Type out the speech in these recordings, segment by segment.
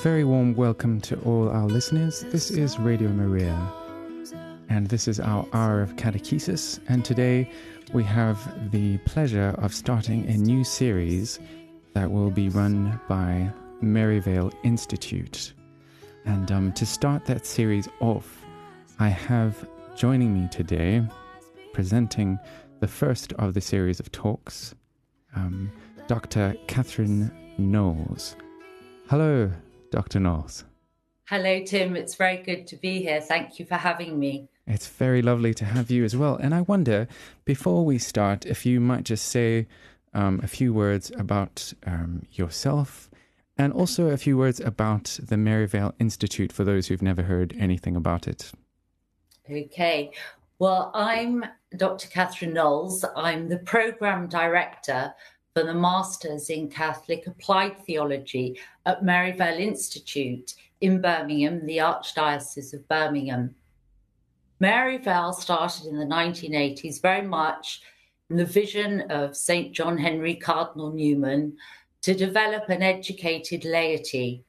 very warm welcome to all our listeners. This is Radio Maria, and this is our hour of catechesis. And today we have the pleasure of starting a new series that will be run by Maryvale Institute. And um, to start that series off, I have joining me today, presenting the first of the series of talks, um, Dr. Catherine Knowles. Hello, Dr. Knowles. Hello, Tim. It's very good to be here. Thank you for having me. It's very lovely to have you as well. And I wonder, before we start, if you might just say um, a few words about um, yourself and also a few words about the Maryvale Institute for those who've never heard anything about it. Okay. Well, I'm Dr. Catherine Knowles. I'm the program director for the Masters in Catholic Applied Theology at Maryvale Institute in Birmingham, the Archdiocese of Birmingham. Maryvale started in the 1980s very much in the vision of St. John Henry Cardinal Newman to develop an educated laity.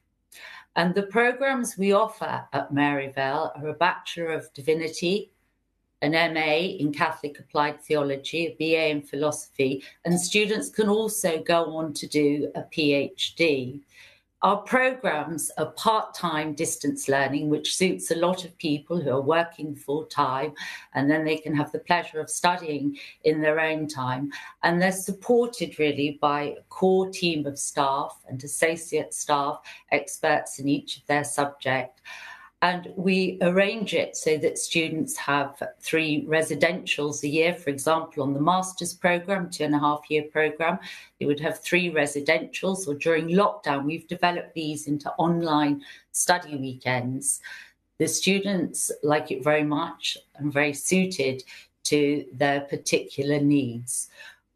And the programs we offer at Maryvale are a Bachelor of Divinity, an MA in Catholic Applied Theology, a BA in Philosophy, and students can also go on to do a PhD. Our programs are part time distance learning, which suits a lot of people who are working full time, and then they can have the pleasure of studying in their own time. And they're supported really by a core team of staff and associate staff, experts in each of their subject. And we arrange it so that students have three residentials a year. For example, on the master's program, two and a half year program, they would have three residentials. Or during lockdown, we've developed these into online study weekends. The students like it very much and very suited to their particular needs.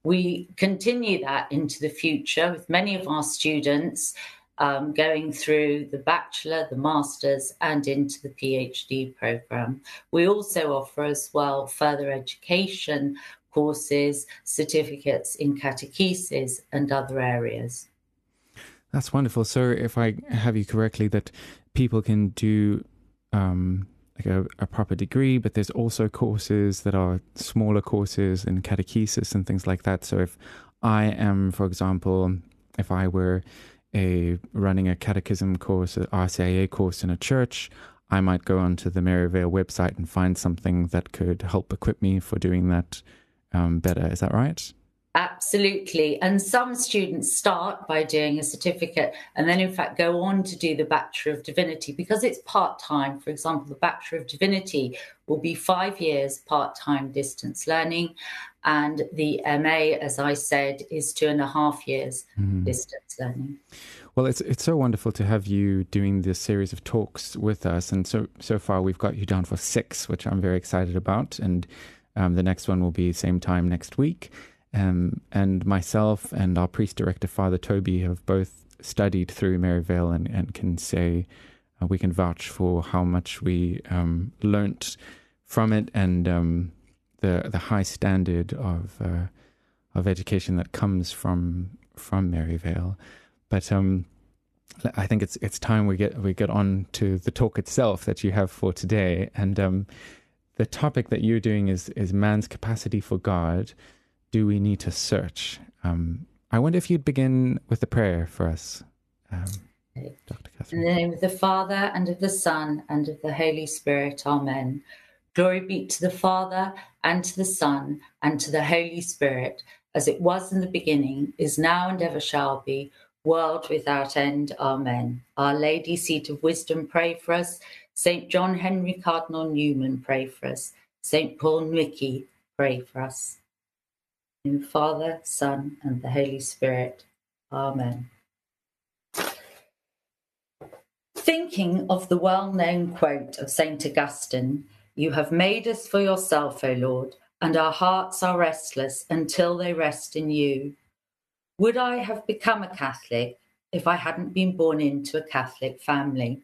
We continue that into the future with many of our students um, going through the bachelor, the master's, and into the PhD program. We also offer as well further education courses, certificates in catechesis, and other areas. That's wonderful. So, if I have you correctly, that people can do um, like a, a, proper degree, but there's also courses that are smaller courses in catechesis and things like that. So, if I am, for example, if I were a running a catechism course, a RCIA course in a church, I might go onto the Maryvale website and find something that could help equip me for doing that um, better. Is that right? Absolutely. And some students start by doing a certificate and then, in fact, go on to do the Bachelor of Divinity because it's part time. For example, the Bachelor of Divinity will be five years part time distance learning. And the MA, as I said, is two and a half years mm-hmm. distance learning. Well, it's it's so wonderful to have you doing this series of talks with us, and so so far we've got you down for six, which I'm very excited about, and um, the next one will be same time next week. Um, and myself and our priest director, Father Toby, have both studied through Maryvale and, and can say uh, we can vouch for how much we um, learnt from it and um, the the high standard of uh, of education that comes from from Maryvale. But um, I think it's it's time we get we get on to the talk itself that you have for today. And um, the topic that you're doing is is man's capacity for God. Do we need to search? Um, I wonder if you'd begin with a prayer for us, um, Dr. Catherine. In the name of the Father and of the Son and of the Holy Spirit. Amen. Glory be to the Father and to the Son and to the Holy Spirit, as it was in the beginning, is now, and ever shall be, world without end. Amen. Our Lady, seat of wisdom, pray for us. St. John Henry Cardinal Newman, pray for us. St. Paul Miki, pray for us. In Father, Son, and the Holy Spirit. Amen. Thinking of the well known quote of St. Augustine, you have made us for yourself, O Lord, and our hearts are restless until they rest in you. Would I have become a Catholic if I hadn't been born into a Catholic family?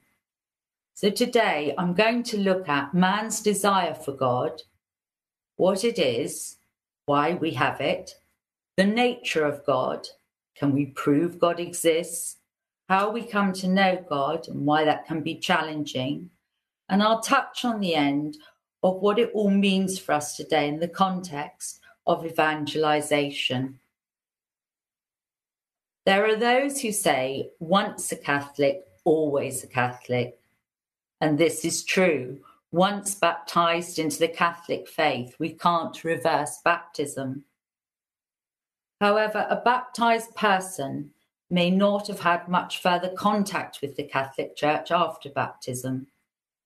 So today I'm going to look at man's desire for God, what it is, why we have it, the nature of God, can we prove God exists, how we come to know God and why that can be challenging. And I'll touch on the end of what it all means for us today in the context of evangelization. There are those who say, once a Catholic, always a Catholic. And this is true. Once baptized into the Catholic faith, we can't reverse baptism. However, a baptized person may not have had much further contact with the Catholic Church after baptism.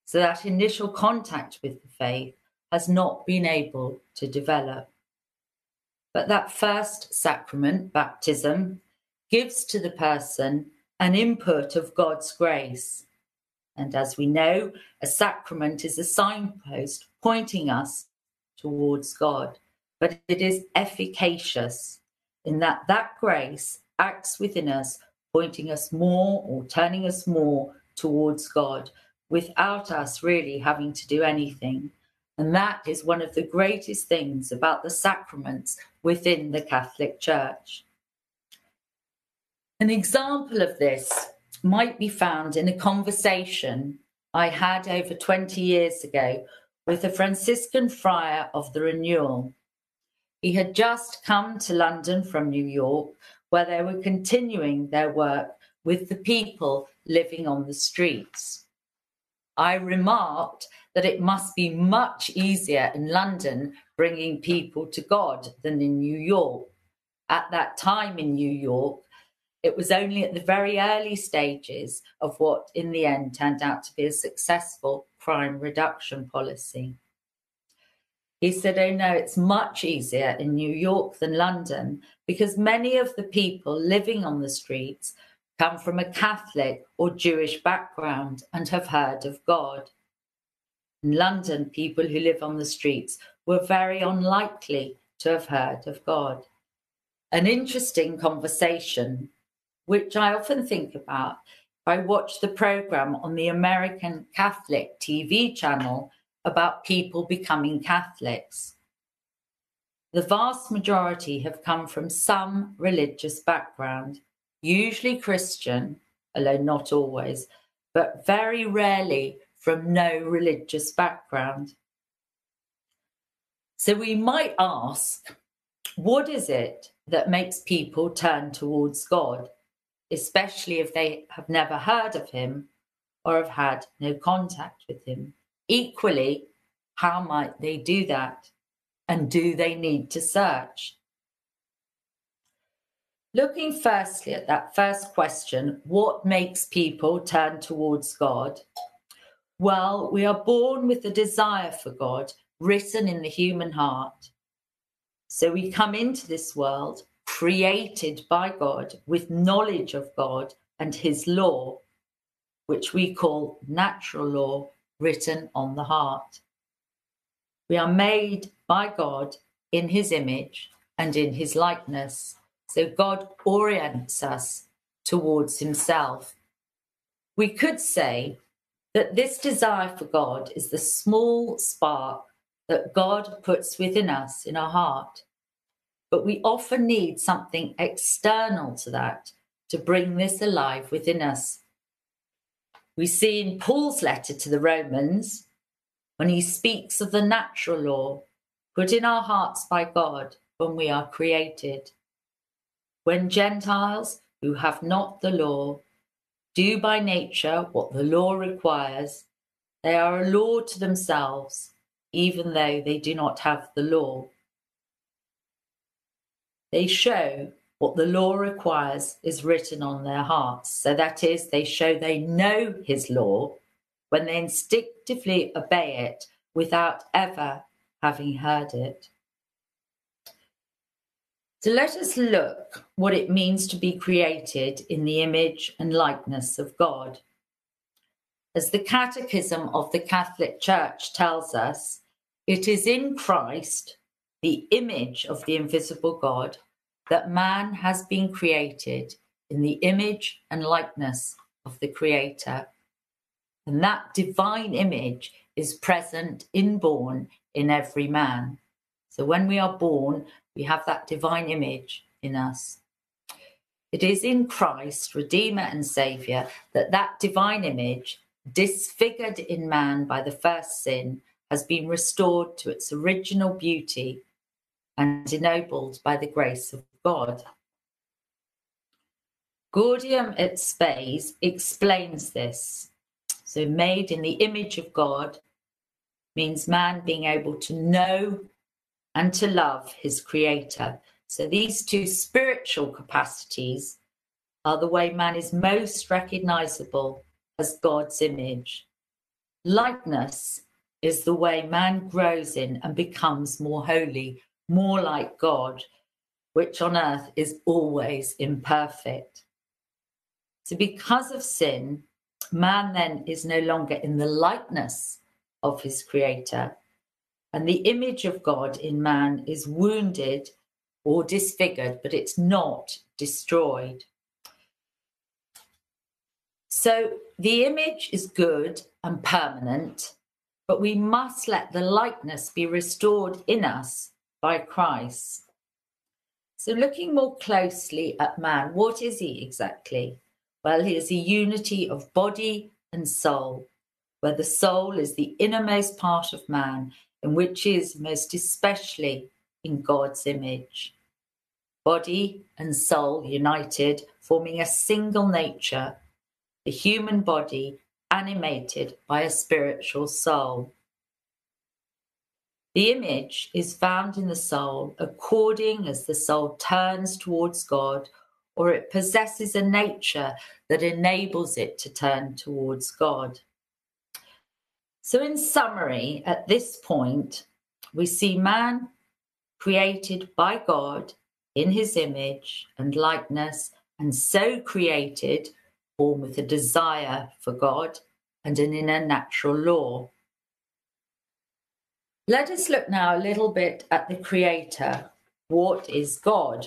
So that initial contact with the faith has not been able to develop. But that first sacrament, baptism, gives to the person an input of God's grace. And as we know, a sacrament is a signpost pointing us towards God, but it is efficacious in that that grace acts within us, pointing us more or turning us more towards God without us really having to do anything. And that is one of the greatest things about the sacraments within the Catholic Church. An example of this might be found in a conversation I had over 20 years ago with a Franciscan friar of the Renewal. He had just come to London from New York, where they were continuing their work with the people living on the streets. I remarked that it must be much easier in London bringing people to God than in New York. At that time in New York, it was only at the very early stages of what, in the end, turned out to be a successful crime reduction policy. He said, Oh no, it's much easier in New York than London because many of the people living on the streets come from a Catholic or Jewish background and have heard of God. In London, people who live on the streets were very unlikely to have heard of God. An interesting conversation which I often think about. I watch the program on the American Catholic TV channel about people becoming Catholics. The vast majority have come from some religious background, usually Christian, although not always, but very rarely from no religious background. So we might ask, what is it that makes people turn towards God? Especially if they have never heard of him or have had no contact with him. Equally, how might they do that? And do they need to search? Looking firstly at that first question, what makes people turn towards God? Well, we are born with a desire for God written in the human heart. So we come into this world created by God with knowledge of God and his law, which we call natural law written on the heart. We are made by God in his image and in his likeness. So God orients us towards himself. We could say that this desire for God is the small spark that God puts within us in our heart but we often need something external to that to bring this alive within us. We see in Paul's letter to the Romans, when he speaks of the natural law put in our hearts by God when we are created. When Gentiles who have not the law do by nature what the law requires, they are a law to themselves, even though they do not have the law. They show what the law requires is written on their hearts. So that is, they show they know his law when they instinctively obey it without ever having heard it. So let us look what it means to be created in the image and likeness of God. As the Catechism of the Catholic Church tells us, it is in Christ, the image of the invisible God, that man has been created in the image and likeness of the Creator. And that divine image is present, inborn in every man. So when we are born, we have that divine image in us. it is in Christ, Redeemer and Saviour, that that divine image, disfigured in man by the first sin, has been restored to its original beauty and ennobled by the grace of God. Gaudium et Spes explains this. So, made in the image of God means man being able to know and to love his creator. So, these two spiritual capacities are the way man is most recognizable as God's image. Likeness is the way man grows in and becomes more holy, more like God, which on earth is always imperfect. So, because of sin, man then is no longer in the likeness of his creator, and the image of God in man is wounded or disfigured, but it's not destroyed. So the image is good and permanent, but we must let the likeness be restored in us by Christ. So, looking more closely at man, what is he exactly? Well, he is a unity of body and soul, where the soul is the innermost part of man, and which is most especially in God's image. Body and soul united, forming a single nature, the human body animated by a spiritual soul. The image is found in the soul according as the soul turns towards God or it possesses a nature that enables it to turn towards God. So, in summary, at this point, we see man created by God in his image and likeness, and so created, born with a desire for God and an inner natural law. Let us look now a little bit at the Creator. What is God?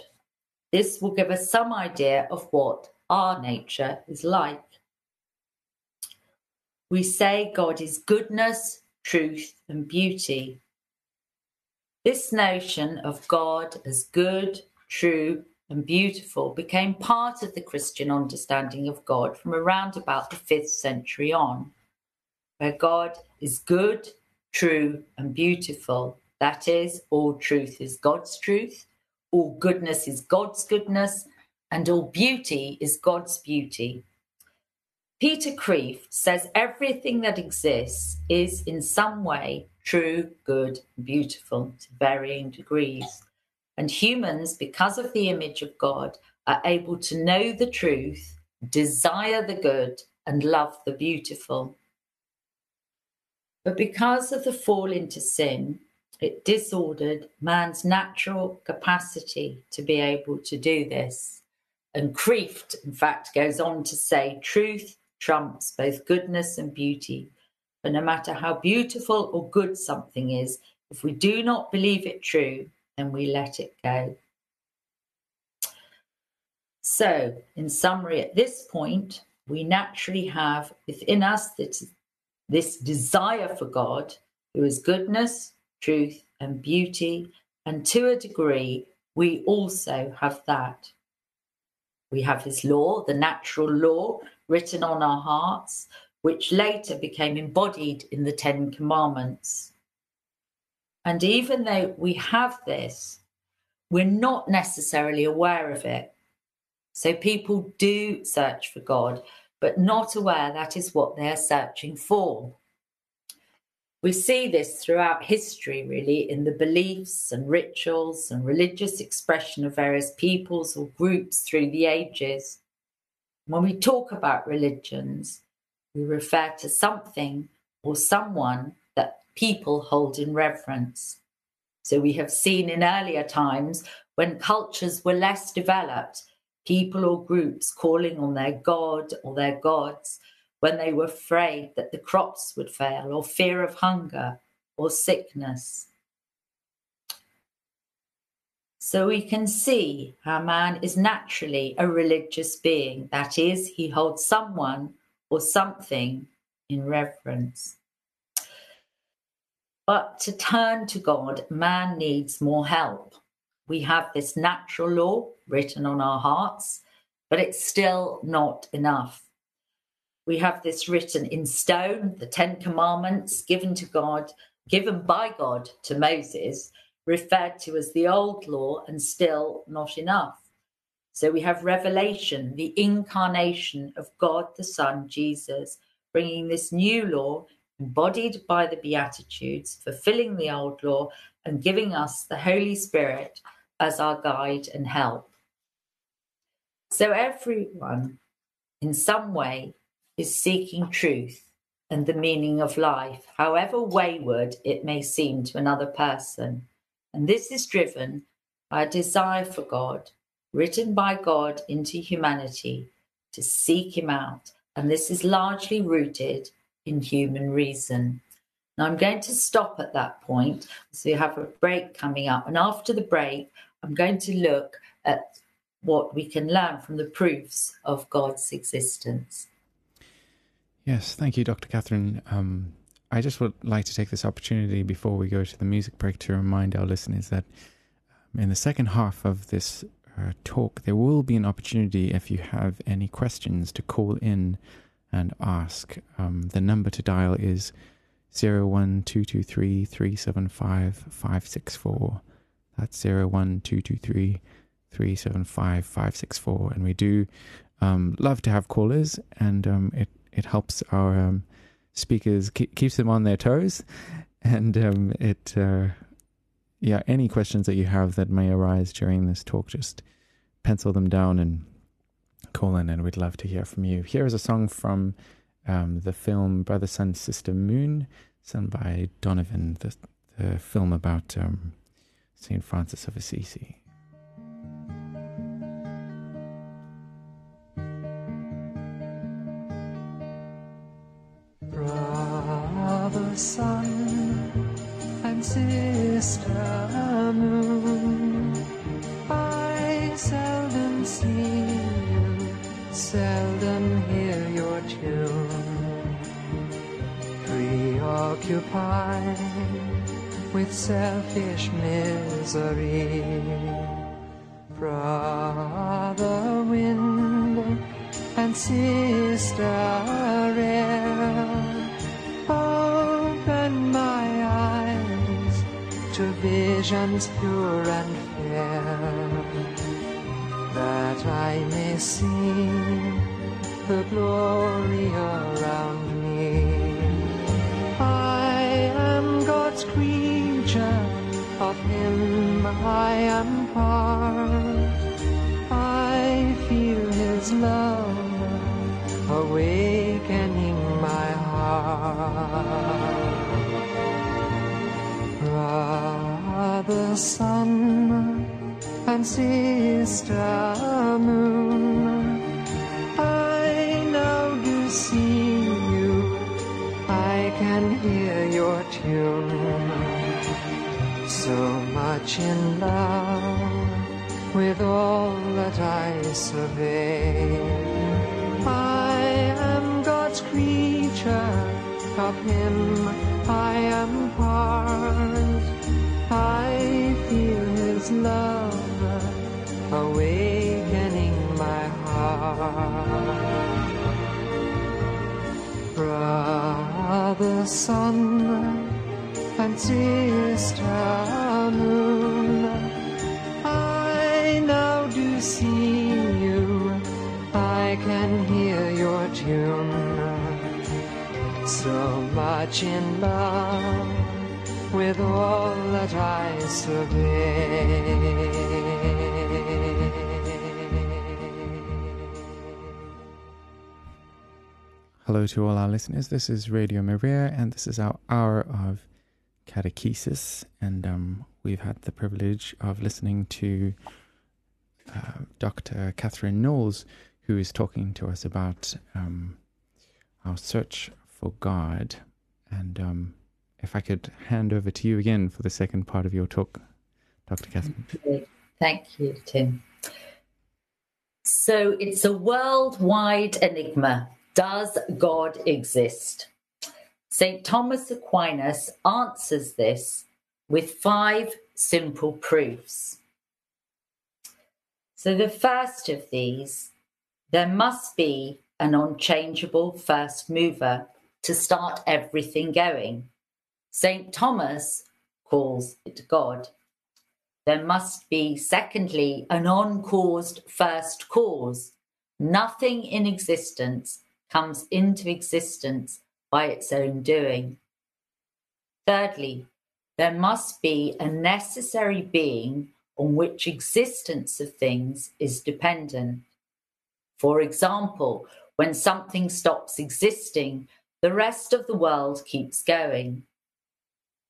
This will give us some idea of what our nature is like. We say God is goodness, truth, and beauty. This notion of God as good, true, and beautiful became part of the Christian understanding of God from around about the 5th century on, where God is good, true, and beautiful. That is, all truth is God's truth, all goodness is God's goodness, and all beauty is God's beauty. Peter Kreeft says everything that exists is in some way true, good, beautiful to varying degrees. And humans, because of the image of God, are able to know the truth, desire the good, and love the beautiful. But because of the fall into sin, it disordered man's natural capacity to be able to do this. And Kreeft, in fact, goes on to say truth trumps both goodness and beauty. But no matter how beautiful or good something is, if we do not believe it true, then we let it go. So, in summary, at this point, we naturally have within us this, this desire for God, who is goodness, truth, and beauty. And to a degree, we also have that. We have His law, the natural law, written on our hearts, which later became embodied in the Ten Commandments. And even though we have this, we're not necessarily aware of it. So people do search for God, but not aware that is what they're searching for. We see this throughout history, really, in the beliefs and rituals and religious expression of various peoples or groups through the ages. When we talk about religions, we refer to something or someone that people hold in reverence. So we have seen in earlier times when cultures were less developed, people or groups calling on their god or their gods when they were afraid that the crops would fail, or fear of hunger or sickness. So we can see how man is naturally a religious being. That is, he holds someone or something in reverence. But to turn to God, man needs more help. We have this natural law written on our hearts, but it's still not enough. We have this written in stone, the Ten Commandments given to God, given by God to Moses, referred to as the old law, and still not enough. So we have revelation, the incarnation of God the Son, Jesus, bringing this new law embodied by the Beatitudes, fulfilling the old law, and giving us the Holy Spirit as our guide and help. So everyone, in some way, is seeking truth and the meaning of life, however wayward it may seem to another person. And this is driven by a desire for God, written by God into humanity, to seek Him out. And this is largely rooted in human reason. Now, I'm going to stop at that point. So, we have a break coming up. And after the break, I'm going to look at what we can learn from the proofs of God's existence. Yes, thank you, Dr. Catherine. Um, I just would like to take this opportunity before we go to the music break to remind our listeners that um, in the second half of this uh, talk, there will be an opportunity if you have any questions to call in and ask. Um, the number to dial is 01223 375 564. That's 01223 375 564. And we do um, love to have callers, and um, it, it helps our um, speakers, keep, keeps them on their toes. And um, it, uh, yeah, any questions that you have that may arise during this talk, just pencil them down and call in, and we'd love to hear from you. Here is a song from um, the film Brother, Sun, Sister, Moon, sung by Donovan, the, the film about um, St. Francis of Assisi. Brother Sun and Sister Moon, I seldom see you, seldom hear your tune. Preoccupied with selfish misery. Brother wind and sister air, open my eyes to visions pure and fair, that I may see the glory around I am part. I feel His love awakening my heart. Brother Sun and Sister Moon, much in love with all that I survey. I am God's creature, of Him I am part. I feel His love awakening my heart. Brother Sun and Sister much in love with all that I survey. Hello to all our listeners. This is Radio Maria, and this is our hour of catechesis. And um, we've had the privilege of listening to uh, Dr. Catherine Knowles, who is talking to us about um, our search for God. And um, if I could hand over to you again for the second part of your talk, Dr. Catherine. Thank you, Tim. So it's a worldwide enigma. Does God exist? St. Thomas Aquinas answers this with five simple proofs. So the first of these there must be an unchangeable first mover to start everything going. St. Thomas calls it God. There must be, secondly, an uncaused first cause. Nothing in existence comes into existence by its own doing. Thirdly, there must be a necessary being on which existence of things is dependent. For example, when something stops existing, the rest of the world keeps going.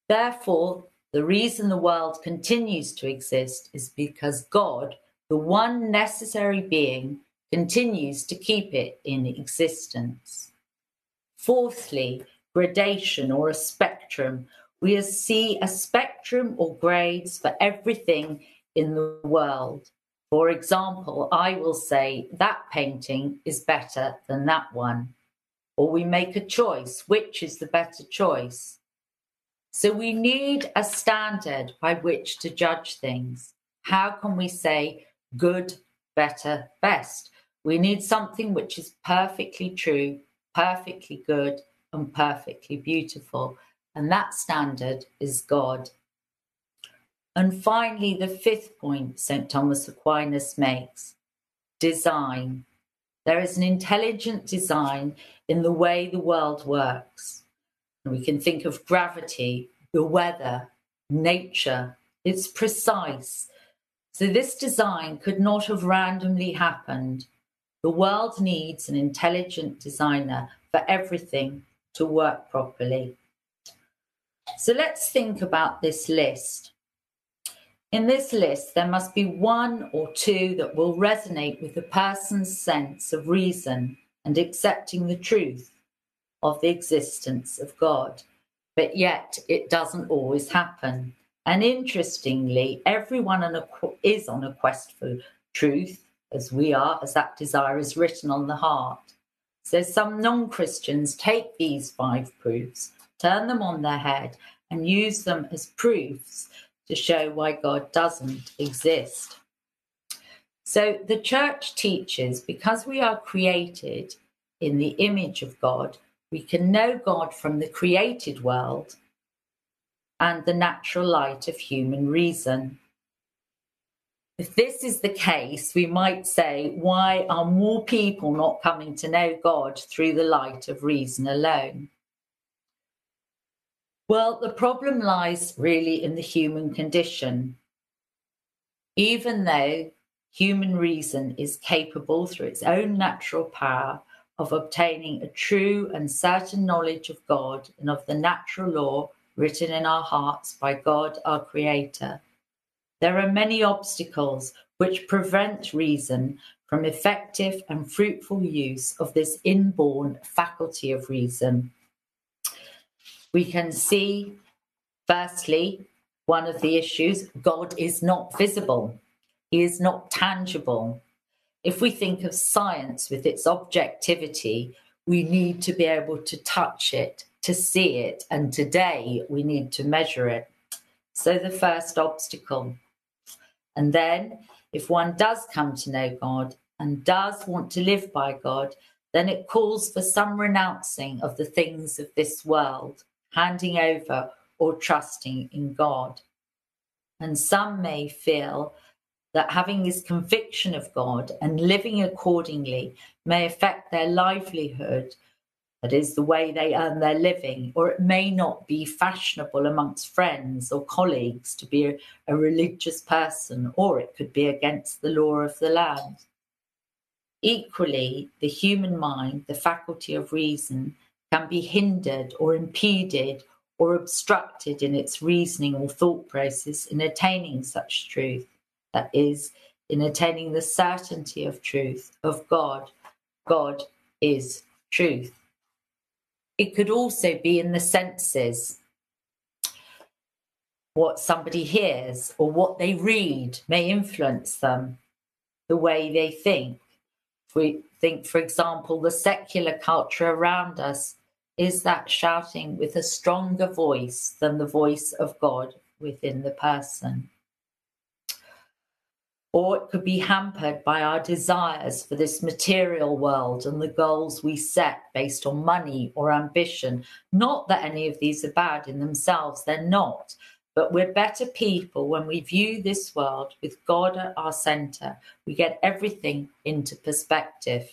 Therefore, the reason the world continues to exist is because God, the one necessary being, continues to keep it in existence. Fourthly, gradation or a spectrum. We see a spectrum or grades for everything in the world. For example, I will say that painting is better than that one. Or we make a choice which is the better choice. So we need a standard by which to judge things. How can we say good, better, best? We need something which is perfectly true, perfectly good, and perfectly beautiful. And that standard is God. And finally, the fifth point St. Thomas Aquinas makes design. There is an intelligent design in the way the world works. And we can think of gravity, the weather, nature. It's precise. So, this design could not have randomly happened. The world needs an intelligent designer for everything to work properly. So, let's think about this list. In this list, there must be one or two that will resonate with the person's sense of reason and accepting the truth of the existence of God. But yet, it doesn't always happen. And interestingly, everyone is on a quest for truth, as we are, as that desire is written on the heart. So some non Christians take these five proofs, turn them on their head, and use them as proofs to show why God doesn't exist. So the church teaches because we are created in the image of God, we can know God from the created world and the natural light of human reason. If this is the case, we might say, why are more people not coming to know God through the light of reason alone? Well, the problem lies really in the human condition. Even though human reason is capable through its own natural power of obtaining a true and certain knowledge of God and of the natural law written in our hearts by God our Creator, there are many obstacles which prevent reason from effective and fruitful use of this inborn faculty of reason we can see, firstly, one of the issues God is not visible, He is not tangible. If we think of science with its objectivity, we need to be able to touch it, to see it, and today we need to measure it. So, the first obstacle. And then, if one does come to know God and does want to live by God, then it calls for some renouncing of the things of this world handing over or trusting in God. And some may feel that having this conviction of God and living accordingly may affect their livelihood, that is, the way they earn their living, or it may not be fashionable amongst friends or colleagues to be a, religious person, or it could be against the law of the land. Equally, the human mind, the faculty of reason, can be hindered or impeded or obstructed in its reasoning or thought process in attaining such truth, that is, in attaining the certainty of truth of God. God is truth. It could also be in the senses. What somebody hears or what they read may influence them, the way they think. If we think, for example, the secular culture around us is that shouting with a stronger voice than the voice of God within the person. or it could be hampered by our desires for this material world and the goals we set based on money or ambition. Not that any of these are bad in themselves, they're not. But we're better people when we view this world with God at our center. We get everything into perspective.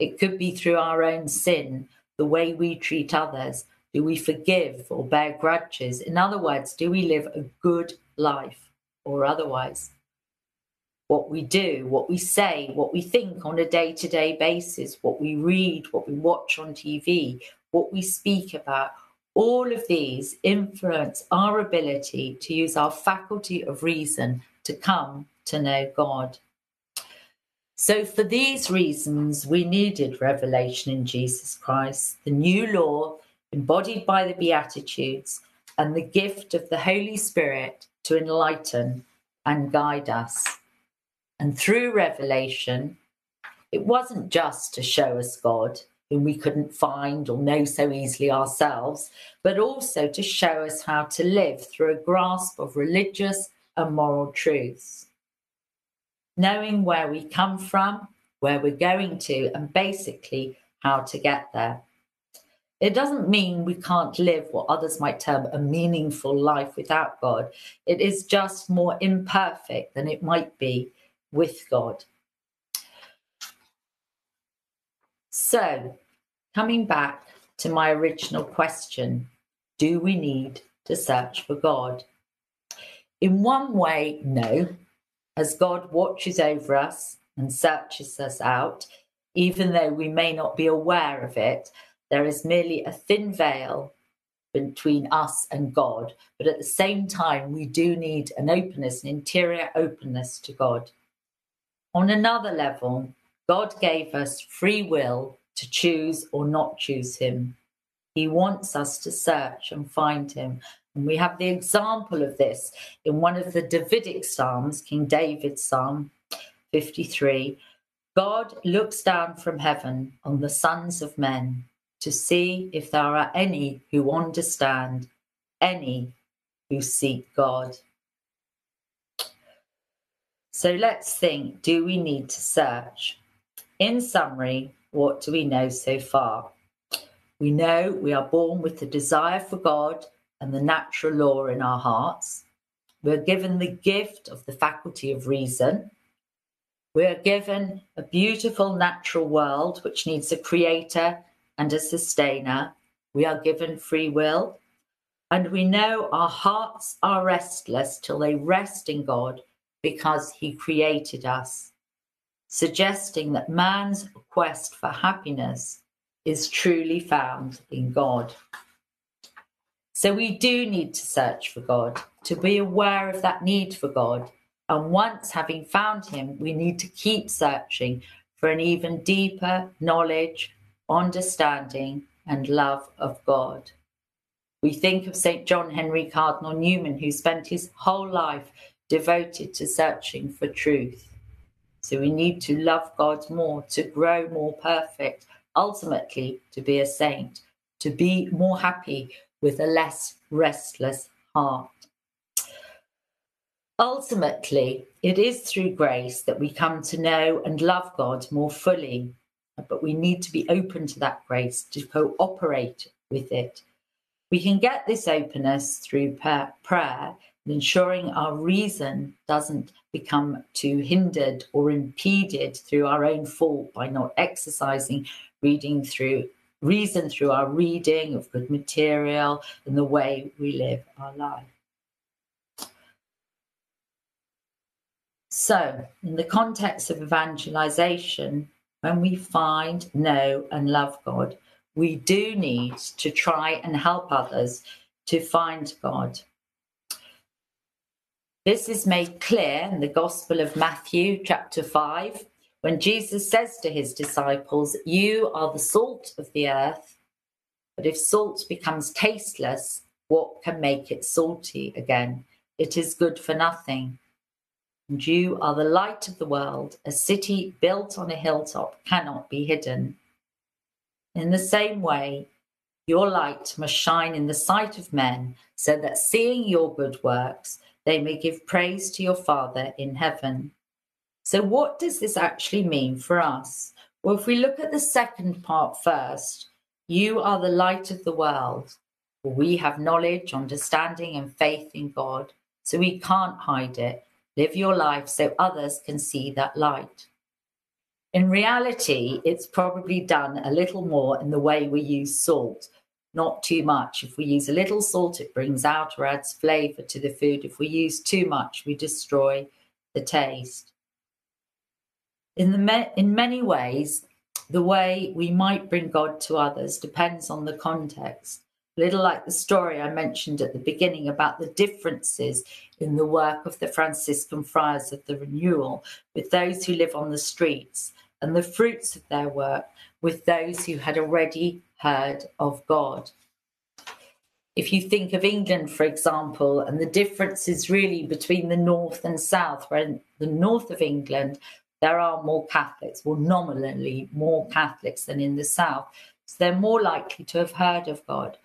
It could be through our own sin, the way we treat others. Do we forgive or bear grudges? In other words, do we live a good life or otherwise? what we do, what we say, what we think on a day to day basis, what we read, what we watch on TV, what we speak about. All of these influence our ability to use our faculty of reason to come to know God. So, for these reasons, we needed revelation in Jesus Christ, the new law embodied by the Beatitudes, and the gift of the Holy Spirit to enlighten and guide us. And through revelation, it wasn't just to show us God, whom we couldn't find or know so easily ourselves, but also to show us how to live through a grasp of religious and moral truths. Knowing where we come from, where we're going to, and basically how to get there. It doesn't mean we can't live what others might term a meaningful life without God. It is just more imperfect than it might be with God. So, coming back to my original question do we need to search for God? In one way, no, as God watches over us and searches us out, even though we may not be aware of it, there is merely a thin veil between us and God. But at the same time, we do need an openness, an interior openness to God. On another level, God gave us free will to choose or not choose Him. He wants us to search and find Him. And we have the example of this in one of the Davidic Psalms, King David's Psalm 53. God looks down from heaven on the sons of men to see if there are any who understand, any who seek God. So let's think do we need to search? In summary, what do we know so far? We know we are born with the desire for God and the natural law in our hearts. We're given the gift of the faculty of reason. We are given a beautiful natural world which needs a creator and a sustainer. We are given free will. And we know our hearts are restless till they rest in God because he created us, suggesting that man's quest for happiness is truly found in God. So we do need to search for God, to be aware of that need for God. And once having found him, we need to keep searching for an even deeper knowledge, understanding, and love of God. We think of St. John Henry Cardinal Newman, who spent his whole life devoted to searching for truth. So we need to love God more, to grow more perfect, ultimately to be a saint, to be more happy with a less restless heart. Ultimately, it is through grace that we come to know and love God more fully, but we need to be open to that grace, to cooperate with it. We can get this openness through prayer ensuring our reason doesn't become too hindered or impeded through our own fault by not exercising reading through reason through our reading of good material and the way we live our life. So, in the context of evangelization, when we find, know, and love God, we do need to try and help others to find God this is made clear in the Gospel of Matthew, chapter 5, when Jesus says to his disciples, You are the salt of the earth, but if salt becomes tasteless, what can make it salty again? It is good for nothing. And you are the light of the world. A city built on a hilltop cannot be hidden. In the same way, your light must shine in the sight of men, so that seeing your good works, they may give praise to your Father in heaven. So, what does this actually mean for us? Well, if we look at the second part first, you are the light of the world. We have knowledge, understanding, and faith in God, so we can't hide it. Live your life so others can see that light. In reality, it's probably done a little more in the way we use salt, not too much. If we use a little salt, it brings out or adds flavor to the food. If we use too much, we destroy the taste. In, the in many ways, the way we might bring God to others depends on the context. A little like the story I mentioned at the beginning about the differences in the work of the Franciscan friars of the renewal with those who live on the streets and the fruits of their work with those who had already heard of God. If you think of England, for example, and the differences really between the north and south, where in the north of England there are more Catholics, well, nominally more Catholics than in the south, so they're more likely to have heard of God.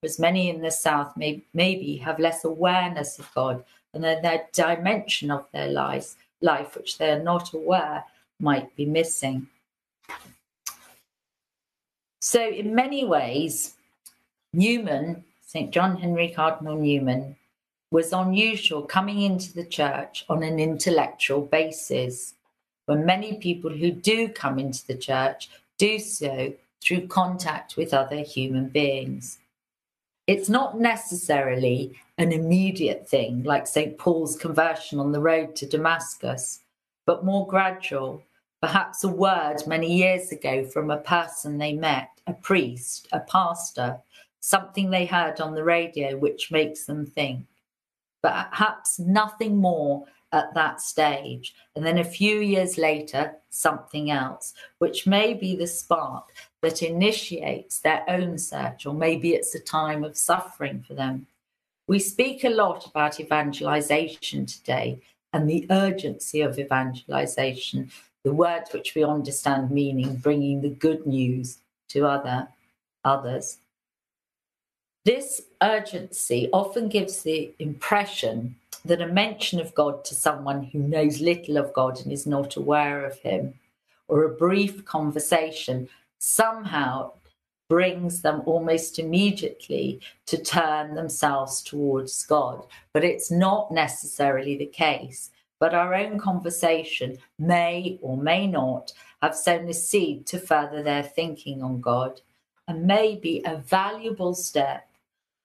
Whereas many in the south may, maybe have less awareness of God, and then their dimension of their life, life, which they're not aware, might be missing. So, in many ways, Newman, St. John Henry Cardinal Newman, was unusual coming into the church on an intellectual basis, when many people who do come into the church do so through contact with other human beings. It's not necessarily an immediate thing like St. Paul's conversion on the road to Damascus, but more gradual perhaps a word many years ago from a person they met, a priest, a pastor, something they heard on the radio which makes them think. But perhaps nothing more at that stage. And then a few years later, something else, which may be the spark that initiates their own search, or maybe it's a time of suffering for them. We speak a lot about evangelization today and the urgency of evangelization the words which we understand meaning, bringing the good news to other others. This urgency often gives the impression that a mention of God to someone who knows little of God and is not aware of Him, or a brief conversation, somehow brings them almost immediately to turn themselves towards God. But it's not necessarily the case but our own conversation may or may not have sown a seed to further their thinking on God and may be a valuable step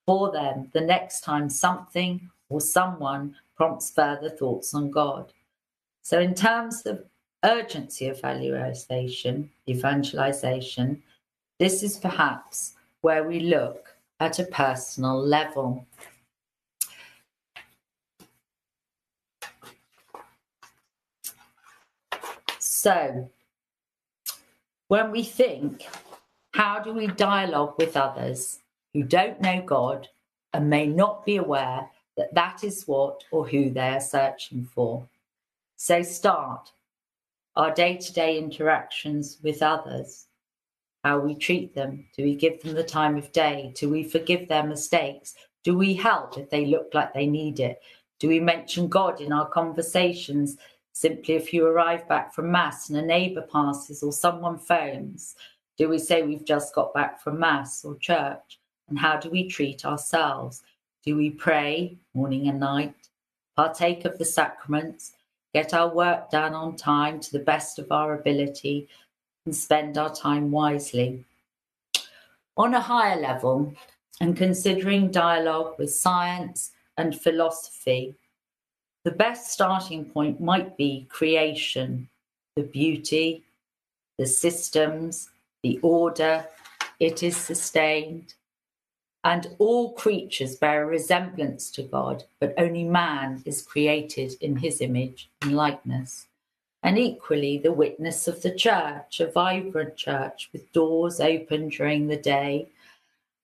for them the next time something or someone prompts further thoughts on God. So, in terms of urgency of evangelization, evangelization, this is perhaps where we look at a personal level. So, when we think, how do we dialogue with others who don't know God and may not be aware that that is what or who they are searching for? So, start our day to day interactions with others, how we treat them. Do we give them the time of day? Do we forgive their mistakes? Do we help if they look like they need it? Do we mention God in our conversations Simply, if you arrive back from Mass and a neighbour passes or someone phones, do we say we've just got back from Mass or church? And how do we treat ourselves? Do we pray morning and night, partake of the sacraments, get our work done on time to the best of our ability, and spend our time wisely? On a higher level, and considering dialogue with science and philosophy, the best starting point might be creation, the beauty, the systems, the order, it is sustained. And all creatures bear a resemblance to God, but only man is created in his image and likeness. And equally, the witness of the church, a vibrant church with doors open during the day,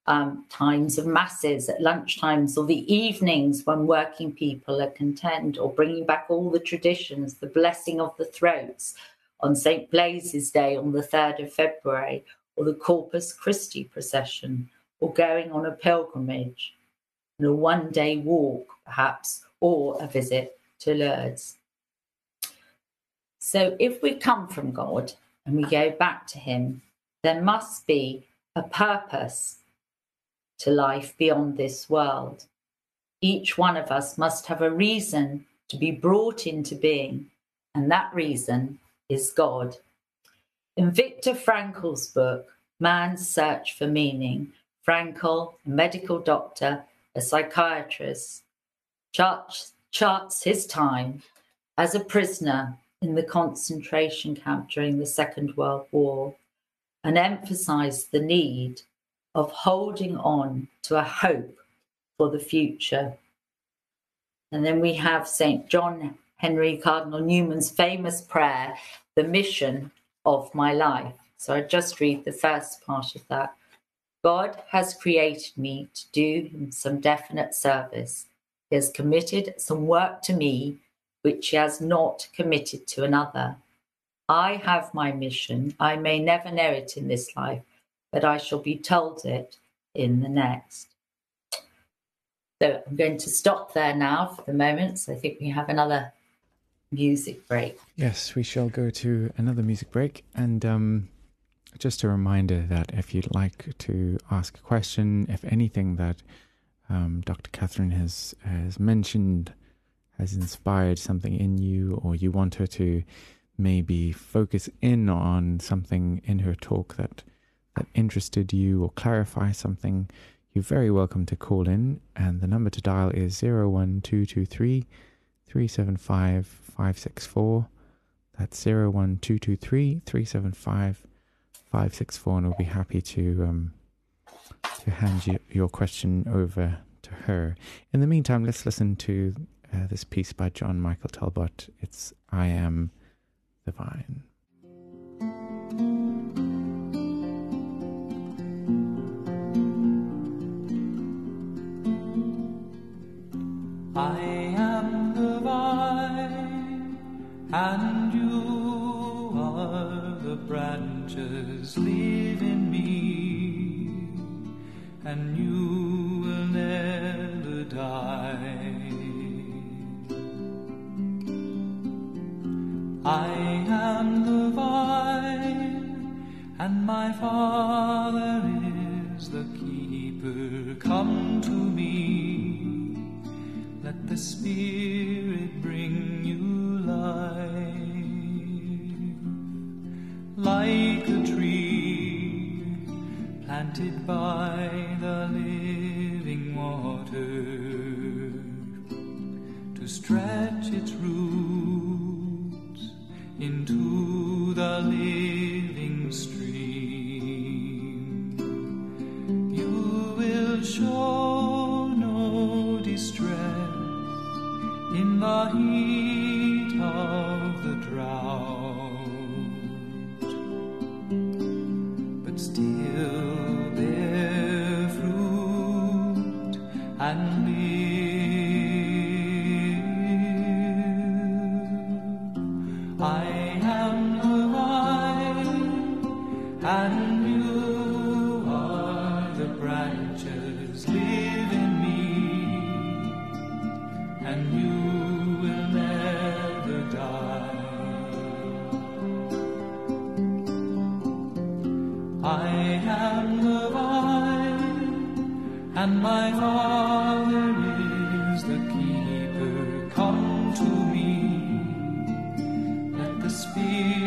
um, times of masses at lunchtimes or the evenings when working people are content or bringing back all the traditions, the blessing of the throats on St. Blaise's Day on the 3rd of February or the Corpus Christi procession or going on a pilgrimage. and a one day walk, perhaps, or a visit to Lourdes. So if we come from God and we go back to Him, there must be a purpose to life beyond this world. Each one of us must have a reason to be brought into being, and that reason is God. In Viktor Frankl's book, Man's Search for Meaning, Frankl, a medical doctor, a psychiatrist, charts, charts his time as a prisoner in the concentration camp during the Second World War and emphasized the need of holding on to a hope for the future. And then we have St. John Henry Cardinal Newman's famous prayer, The Mission of My Life. So I just read the first part of that. God has created me to do him some definite service. He has committed some work to me which he has not committed to another. I have my mission. I may never know it in this life, but I shall be told it in the next. So I'm going to stop there now for the moment. So I think we have another music break. Yes, we shall go to another music break. And um, just a reminder that if you'd like to ask a question, if anything that um, Dr. Catherine has has mentioned has inspired something in you, or you want her to maybe focus in on something in her talk that that interested you or clarify something, you're very welcome to call in. And the number to dial is 01223 375 564. That's 01223 375 564. And we'll be happy to, um, to hand you, your question over to her. In the meantime, let's listen to uh, this piece by John Michael Talbot. It's I Am the Vine. I am the vine, and Live in me, and you will never die. I am the vine, and my Father is the keeper. Come to me, let the Spirit planted by the living water to stretch its roots into the living stream. You will show no distress in the heat and my Father is the keeper. Come to me, let the Spirit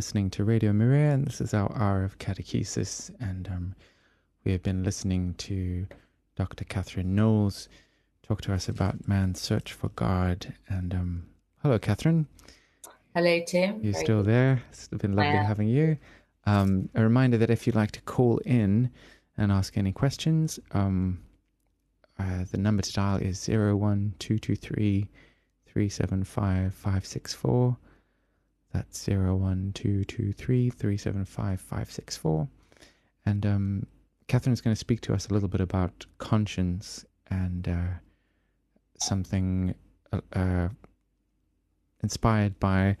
listening to Radio Maria, and this is our hour of catechesis. And um, we have been listening to Dr. Catherine Knowles talk to us about man's search for God. And um, hello, Catherine. Hello, Tim. You're Very still there. It's been lovely having you. Um, a reminder that if you'd like to call in and ask any questions, um, uh, the number to dial is 01223 375 564. That's 01223 375 564. And um, Catherine's going to speak to us a little bit about conscience and uh, something uh, uh, inspired by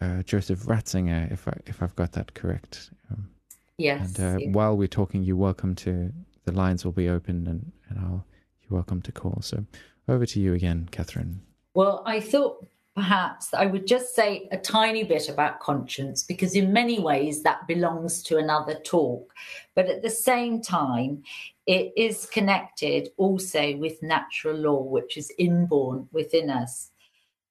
uh, Joseph Ratzinger, if I if I've got that correct. Um, Yes. and uh, yeah. while we're talking, you're welcome to the lines will be open, and and I'll you're welcome to call. So over to you again, Catherine. Well, I thought perhaps I would just say a tiny bit about conscience because, in many ways, that belongs to another talk. But at the same time, it is connected also with natural law, which is inborn within us.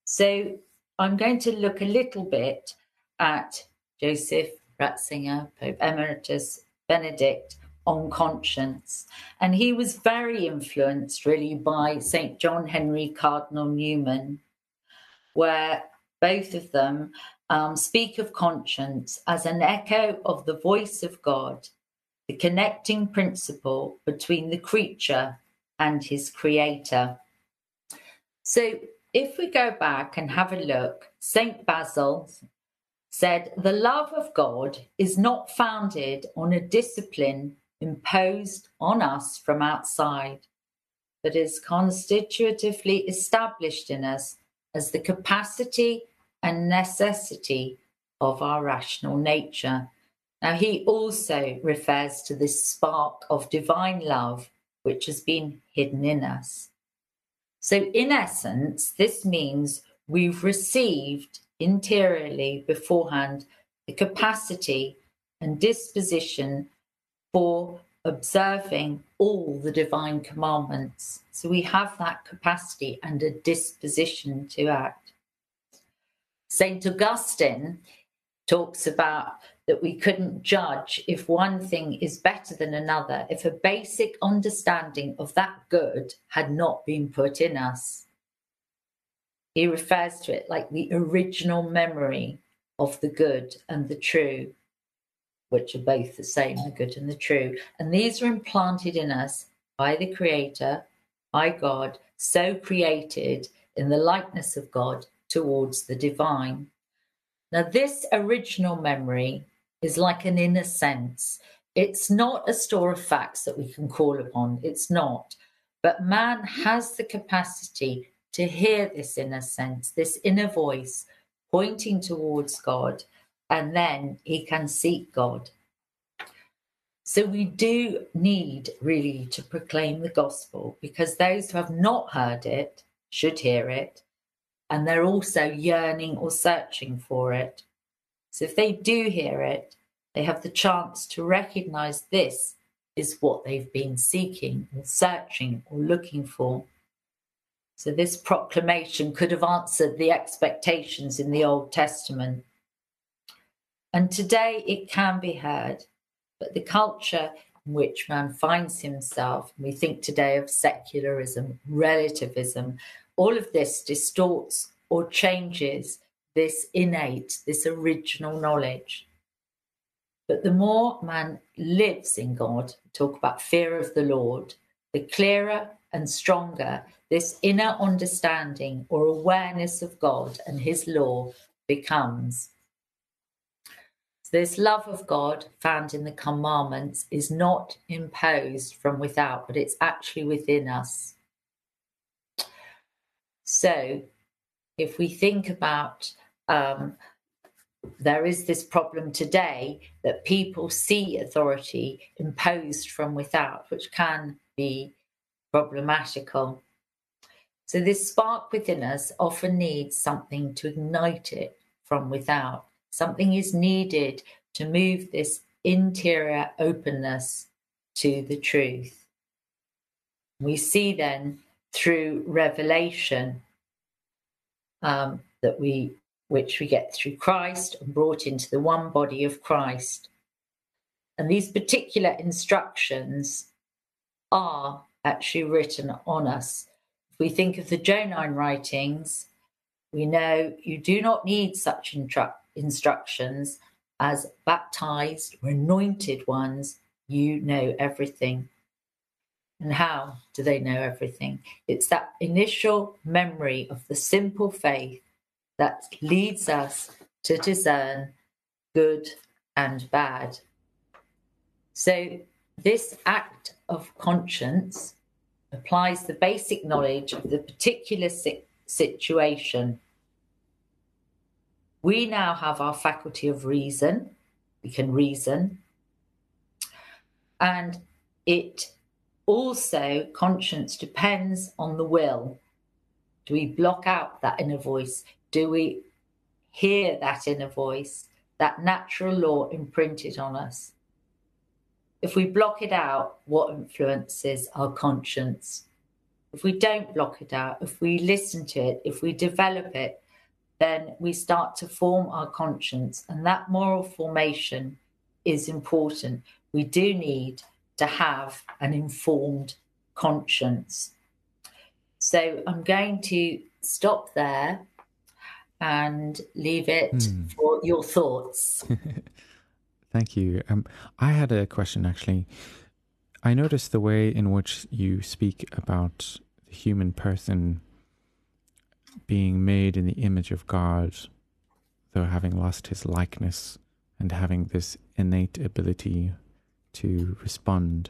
So I'm going to look a little bit at Joseph Ratzinger, Pope Emeritus Benedict, on conscience. And he was very influenced, really, by St. John Henry Cardinal Newman, where both of them um, speak of conscience as an echo of the voice of God, the connecting principle between the creature and his creator. So, if we go back and have a look, St. Basil said, The love of God is not founded on a discipline imposed on us from outside, but is constitutively established in us as the capacity and necessity of our rational nature. Now, he also refers to this spark of divine love which has been hidden in us. So, in essence, this means we've received interiorly beforehand the capacity and disposition for observing all the divine commandments. So we have that capacity and a disposition to act. St. Augustine talks about that we couldn't judge if one thing is better than another if a basic understanding of that good had not been put in us. He refers to it like the original memory of the good and the true, which are both the same, the good and the true. And these are implanted in us by the Creator, by God, so created in the likeness of God towards the divine. Now, this original memory is like an inner sense. It's not a store of facts that we can call upon, it's not. But man has the capacity to hear this inner sense, this inner voice pointing towards God, and then he can seek God. So we do need really to proclaim the gospel because those who have not heard it should hear it, and they're also yearning or searching for it. So if they do hear it, they have the chance to recognize this is what they've been seeking or searching or looking for. So this proclamation could have answered the expectations in the Old Testament. And today it can be heard, but the culture in which man finds himself, we think today of secularism, relativism, all of this distorts or changes this innate, this original knowledge. But the more man lives in God, talk about fear of the Lord, the clearer and stronger this inner understanding or awareness of God and his law becomes. This love of God found in the commandments is not imposed from without, but it's actually within us. So, if we think about um, there is this problem today that people see authority imposed from without, which can be problematical. So, this spark within us often needs something to ignite it from without. Something is needed to move this interior openness to the truth. We see then through revelation um, that we which we get through Christ and brought into the one body of Christ. And these particular instructions are actually written on us. If we think of the Johannine writings, we know you do not need such instru- instructions as baptized or anointed ones, you know everything. And how do they know everything? It's that initial memory of the simple faith that leads us to discern good and bad. So, this act of conscience applies the basic knowledge of the particular situation. We now have our faculty of reason, we can reason, and it also, conscience depends on the will. Do we block out that inner voice? Do we hear that inner voice, that natural law imprinted on us? If we block it out, what influences our conscience? If we don't block it out, if we listen to it, if we develop it, then we start to form our conscience. And that moral formation is important. We do need to have an informed conscience. So I'm going to stop there and leave it mm. for your thoughts. Thank you. Um, I had a question actually. I noticed the way in which you speak about the human person being made in the image of God, though having lost his likeness and having this innate ability to respond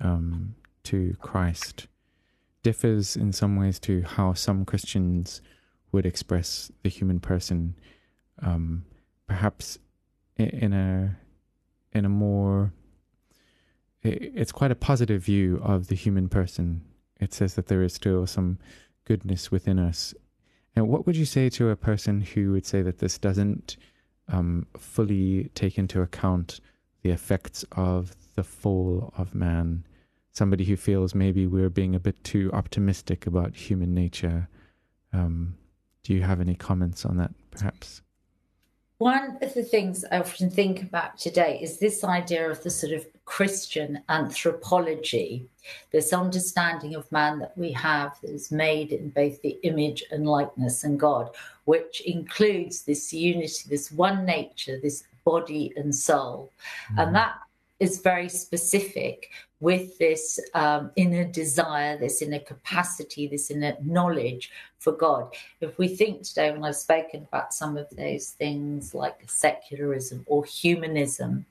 um, to Christ, differs in some ways to how some Christians would express the human person, um, perhaps in a in a more it's quite a positive view of the human person. It says that there is still some goodness within us. And what would you say to a person who would say that this doesn't um, fully take into account the effects of the fall of man? Somebody who feels maybe we're being a bit too optimistic about human nature. Um, do you have any comments on that, perhaps? One of the things I often think about today is this idea of the sort of Christian anthropology, this understanding of man that we have that is made in both the image and likeness and God, which includes this unity, this one nature, this body and soul. Mm. And that is very specific with this um, inner desire, this inner capacity, this inner knowledge for God. If we think today, when I've spoken about some of those things like secularism or humanism,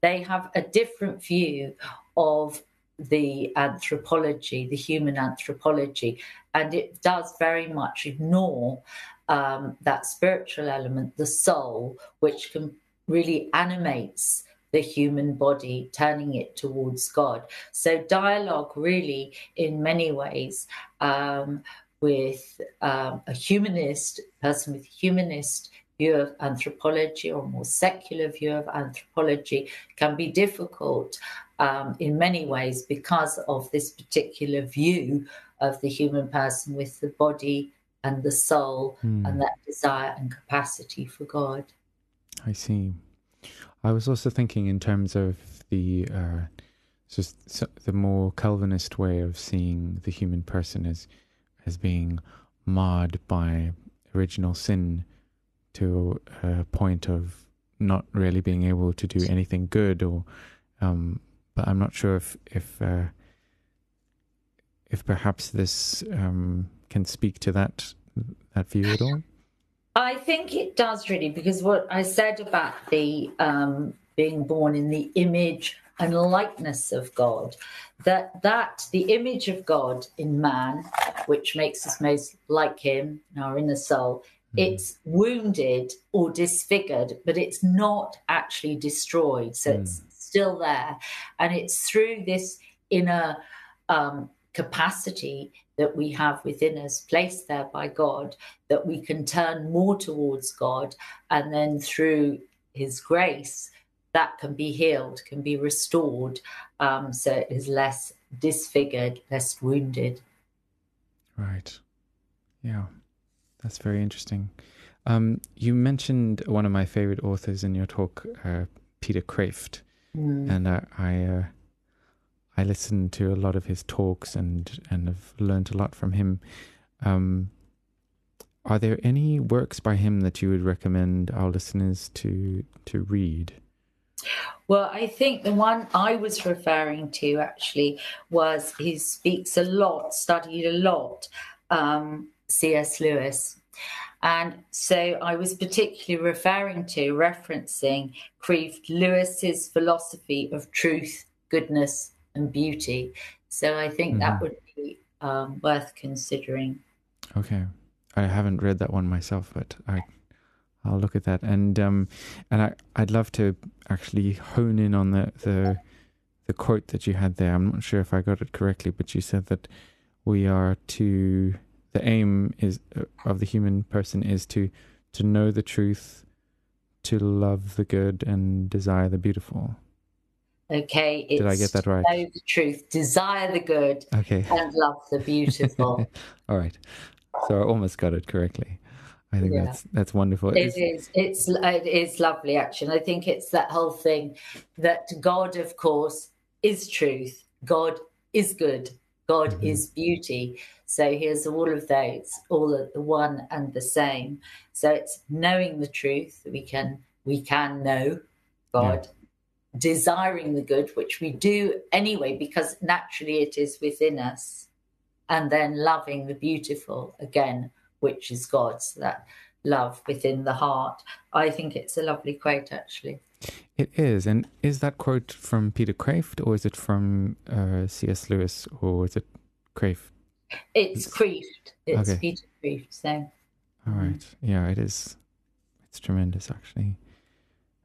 they have a different view of the anthropology, the human anthropology, and it does very much ignore um, that spiritual element, the soul, which can really animates the human body, turning it towards God. So, dialogue really, in many ways, um, with um, a humanist person with humanist view of anthropology or more secular view of anthropology can be difficult um, in many ways because of this particular view of the human person with the body and the soul Hmm. and that desire and capacity for God. I see. I was also thinking in terms of the uh, just the more Calvinist way of seeing the human person as as being marred by original sin to a point of not really being able to do anything good, or um, but I'm not sure if if uh, if perhaps this um, can speak to that that view at all. I think it does really, because what I said about the um, being born in the image and likeness of God, that that the image of God in man, which makes us most like Him in our inner soul, it's wounded or disfigured, but it's not actually destroyed. So it's still there, and it's through this inner um, capacity that we have within us, placed there by God, that we can turn more towards God, and then through His grace, that can be healed, can be restored, um, so it is less disfigured, less wounded. Right. Yeah, that's very interesting. Um, you mentioned one of my favorite authors in your talk, uh, Peter Kreeft, and I I, uh, I listened to a lot of his talks and and have learned a lot from him. Um, are there any works by him that you would recommend our listeners to to read? Well, I think the one I was referring to actually was he speaks a lot, studied a lot, um, C.S. Lewis. And so I was particularly referring to, referencing Kreeft Lewis's philosophy of truth, goodness, and beauty. So I think that Mhm. would be um, worth considering. Okay, I haven't read that one myself, but I I'll look at that and um and I I'd love to actually hone in on the the the quote that you had there. I'm not sure if I got it correctly, but you said that we are to the aim is uh, of the human person is to to know the truth, to love the good and desire the beautiful. Okay, it's Did I get that right? know the truth, desire the good, Okay. and love the beautiful. All right. So I almost got it correctly. I think Yeah. that's that's wonderful. It Is- is. It's it is lovely, actually. And I think it's that whole thing that God, of course, is truth. God is good. God Mhm. is beauty. So here's all of those, all of the one and the same. So it's knowing the truth. We can we can know God, desiring the good, which we do anyway, because naturally it is within us, and then loving the beautiful again, which is God. So that love within the heart. I think it's a lovely quote, actually. It is, and is that quote from Peter Kreeft, or is it from uh, C.S. Lewis, or is it Kreeft? It's Kreeft. It's Okay. Peter Kreeft. So All right, yeah, it is. It's tremendous, actually.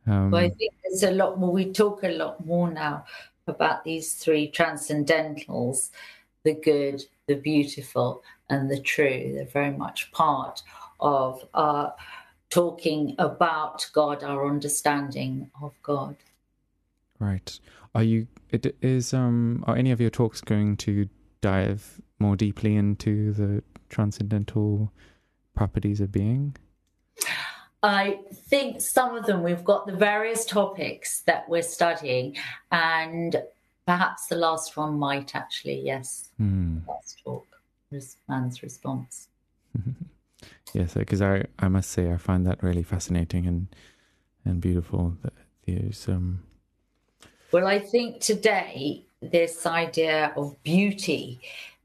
Um, Well, I think there's a lot more. We talk a lot more now about these three transcendentals the good, the beautiful, and the true. They're very much part of our talking about God, our understanding of God. right. Are you? It is. Um. Are any of your talks going to dive more deeply into the transcendental properties of being? I think some of them we've got the various topics that we're studying, and perhaps the last one might actually, yes, Hmm. last talk, man's response. Yes, because I, I must say I find that really fascinating and and beautiful. That there's um Well, I think today this idea of beauty,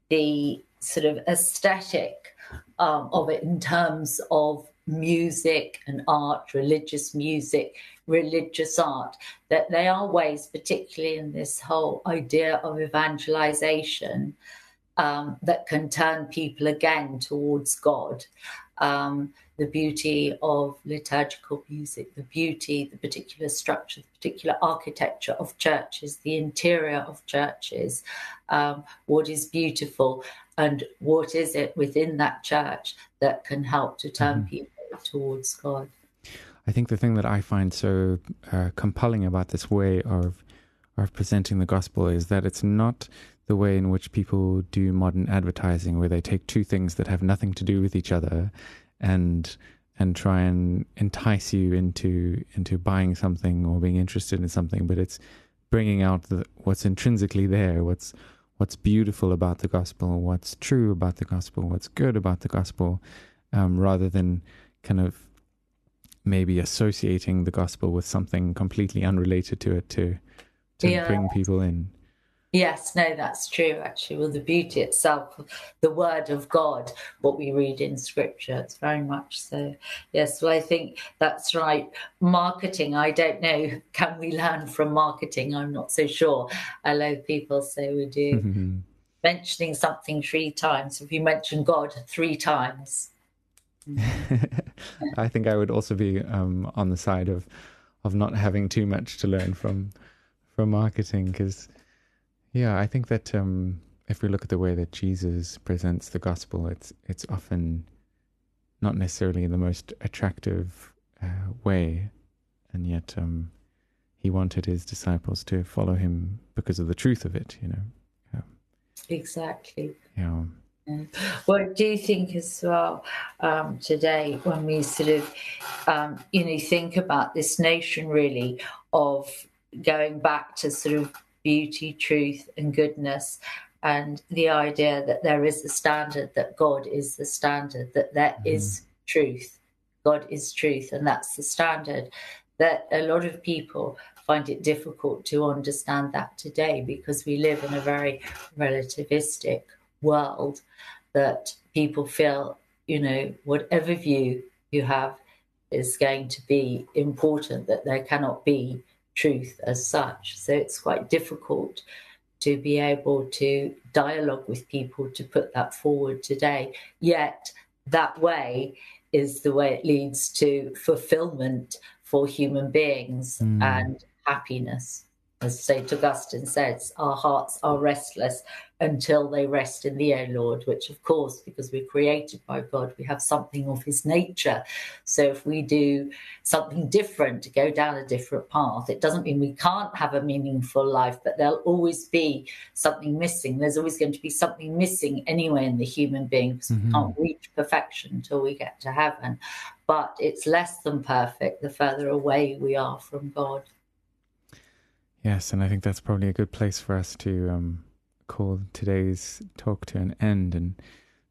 the sort of aesthetic um, of it in terms of music and art, religious music, religious art, that they are ways, particularly in this whole idea of evangelization, um, that can turn people again towards God. Um, the beauty of liturgical music, the beauty, the particular structure, the particular architecture of churches, the interior of churches, um, what is beautiful, and what is it within that church that can help to turn Mhm. people towards God. I think the thing that I find so uh, compelling about this way of of presenting the gospel is that it's not the way in which people do modern advertising, where they take two things that have nothing to do with each other, and and try and entice you into into buying something or being interested in something. But it's bringing out the, what's intrinsically there, what's what's beautiful about the gospel, what's true about the gospel, what's good about the gospel, um, rather than kind of maybe associating the gospel with something completely unrelated to it to to Yeah. bring people in. Yes, no, that's true, actually. Well, the beauty itself, the word of God, what we read in scripture, it's very much so. Yes, well, I think that's right. Marketing, I don't know, can we learn from marketing? I'm not so sure. Although people say we do. Mhm. Mentioning something three times, if you mention God three times, I think I would also be um, on the side of of not having too much to learn from from marketing because yeah, I think that um, if we look at the way that Jesus presents the gospel, it's it's often not necessarily the most attractive uh, way, and yet um, he wanted his disciples to follow him because of the truth of it. You know, exactly. yeah. Well, I do think as well um, today when we sort of, um, you know, think about this notion really of going back to sort of beauty, truth, and goodness, and the idea that there is a standard, that God is the standard, that there is truth, God is truth, and that's the standard. That a lot of people find it difficult to understand that today because we live in a very relativistic world that people feel, you know, whatever view you have is going to be important, that there cannot be truth as such. So it's quite difficult to be able to dialogue with people to put that forward today. Yet that way is the way it leads to fulfillment for human beings Mm. and happiness. As St. Augustine says, our hearts are restless until they rest in thee, O Lord, which, of course, because we're created by God, we have something of his nature. So if we do something different, to go down a different path, it doesn't mean we can't have a meaningful life, but there'll always be something missing. There's always going to be something missing anyway in the human being because we Mhm. can't reach perfection until we get to heaven. But it's less than perfect the further away we are from God. Yes, and I think that's probably a good place for us to um, call today's talk to an end. And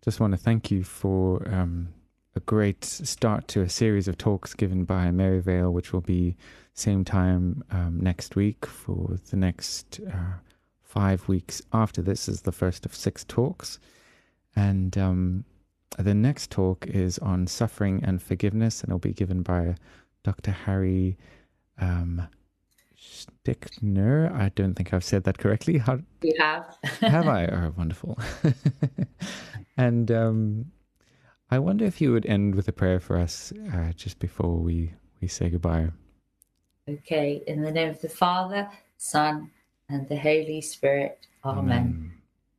just want to thank you for um, a great start to a series of talks given by Maryvale, which will be same time um, next week for the next uh, five weeks after this is the first of six talks. And um, the next talk is on suffering and forgiveness, and it'll be given by Dr. Harry um, Stickner. I don't think I've said that correctly. How You have. have I? Oh, wonderful. and um, I wonder if you would end with a prayer for us uh, just before we, we say goodbye. Okay, in the name of the Father, Son, and the Holy Spirit. Amen.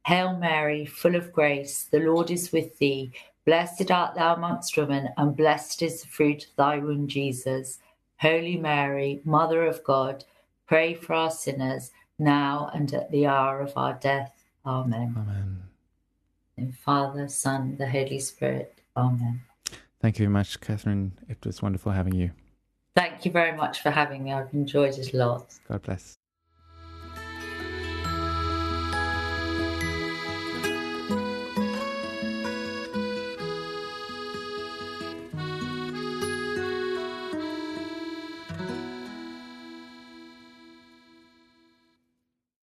Hail Mary, full of grace, the Lord is with thee. Blessed art thou amongst women, and blessed is the fruit of thy womb, Jesus. Holy Mary, Mother of God, pray for our sinners, now and at the hour of our death. Amen. Amen. In Father, Son, the Holy Spirit. Amen. Thank you very much, Catherine. It was wonderful having you. Thank you very much for having me. I've enjoyed it a lot. God bless.